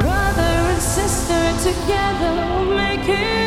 Brother and sister together will make it.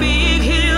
Big hill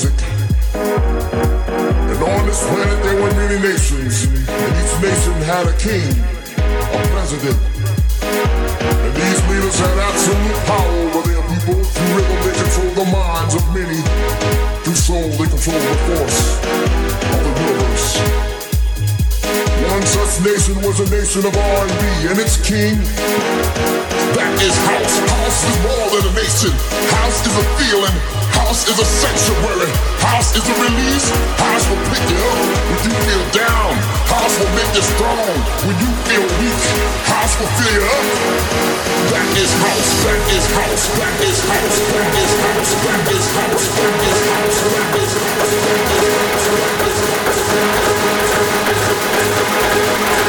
music. And on this planet there were many nations, and each nation had a king, a president. And these leaders had absolute power over their people. Through rhythm they control the minds of many. Through soul they control the force of the universe. One such nation was a nation of R&B, and its king that is house. House is more than a nation. House is a feeling. House is a sanctuary. House is a release. House will pick you up when you feel down. House will make you strong when you feel weak. House will fill you up. That is house. That is house. That is house. That is house. That is house. That is house. That is house. That is